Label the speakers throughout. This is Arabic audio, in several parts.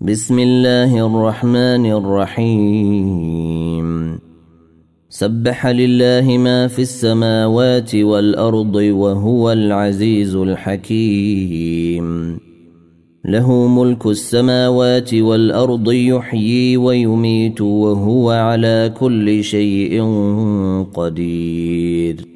Speaker 1: بسم الله الرحمن الرحيم سبح لله ما في السماوات والارض وهو العزيز الحكيم له ملك السماوات والارض يحيي ويميت وهو على كل شيء قدير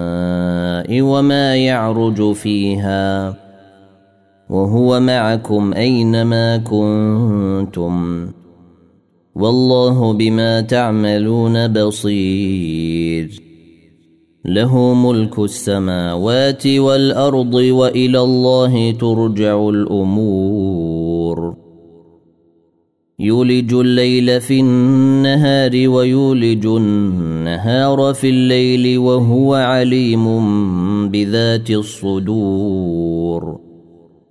Speaker 1: وما يعرج فيها وهو معكم اينما كنتم والله بما تعملون بصير له ملك السماوات والارض والى الله ترجع الامور يولج الليل في النهار ويولج النهار في الليل وهو عليم بذات الصدور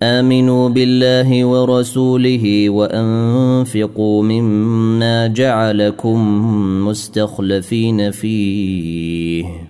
Speaker 1: امنوا بالله ورسوله وانفقوا مما جعلكم مستخلفين فيه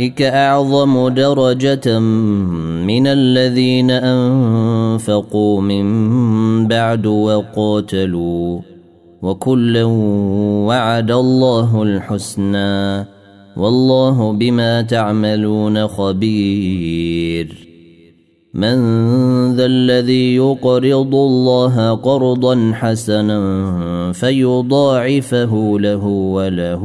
Speaker 1: أولئك أعظم درجة من الذين أنفقوا من بعد وقاتلوا وكلا وعد الله الحسنى والله بما تعملون خبير من ذا الذي يقرض الله قرضا حسنا فيضاعفه له وله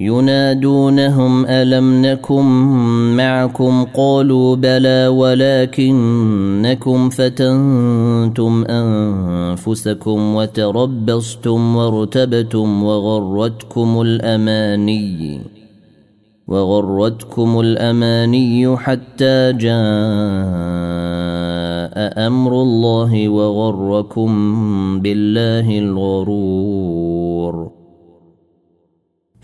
Speaker 1: ينادونهم الم نكن معكم قالوا بلى ولكنكم فتنتم انفسكم وتربصتم وارتبتم وغرتكم الاماني وغرتكم الاماني حتى جاء امر الله وغركم بالله الغرور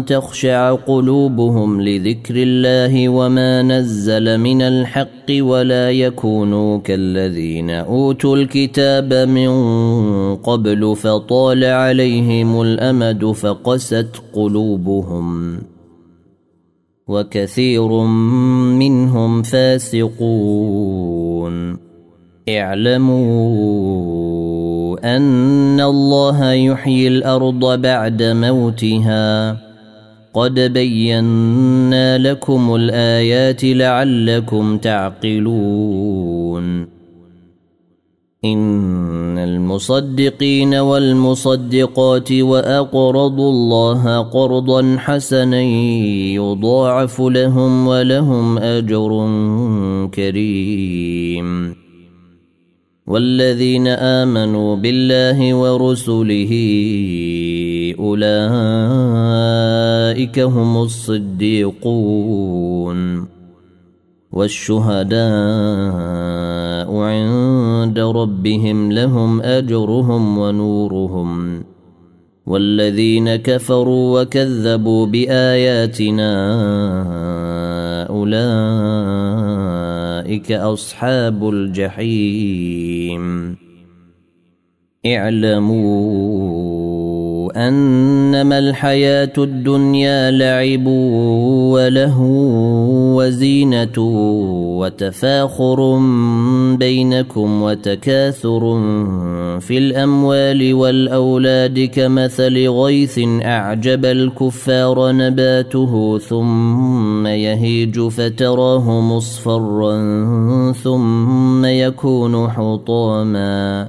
Speaker 1: تخشع قلوبهم لذكر الله وما نزل من الحق ولا يكونوا كالذين اوتوا الكتاب من قبل فطال عليهم الامد فقست قلوبهم وكثير منهم فاسقون اعلموا ان الله يحيي الارض بعد موتها قد بينا لكم الايات لعلكم تعقلون ان المصدقين والمصدقات واقرضوا الله قرضا حسنا يضاعف لهم ولهم اجر كريم والذين امنوا بالله ورسله أولئك هم الصديقون والشهداء عند ربهم لهم أجرهم ونورهم والذين كفروا وكذبوا بآياتنا أولئك أصحاب الجحيم اعلموا انما الحياه الدنيا لعب وله وزينه وتفاخر بينكم وتكاثر في الاموال والاولاد كمثل غيث اعجب الكفار نباته ثم يهيج فتراه مصفرا ثم يكون حطاما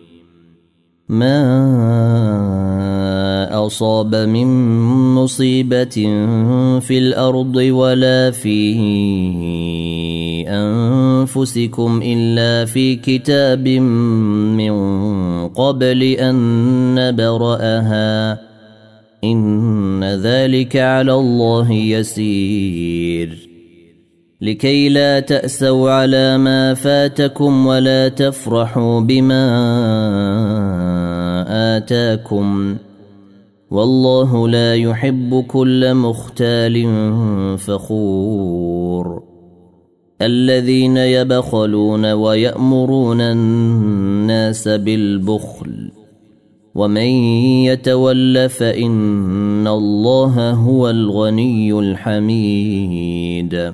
Speaker 1: ما اصاب من مصيبه في الارض ولا في انفسكم الا في كتاب من قبل ان نبراها ان ذلك على الله يسير لكي لا تاسوا على ما فاتكم ولا تفرحوا بما آتاكم والله لا يحب كل مختال فخور الذين يبخلون ويأمرون الناس بالبخل ومن يتول فإن الله هو الغني الحميد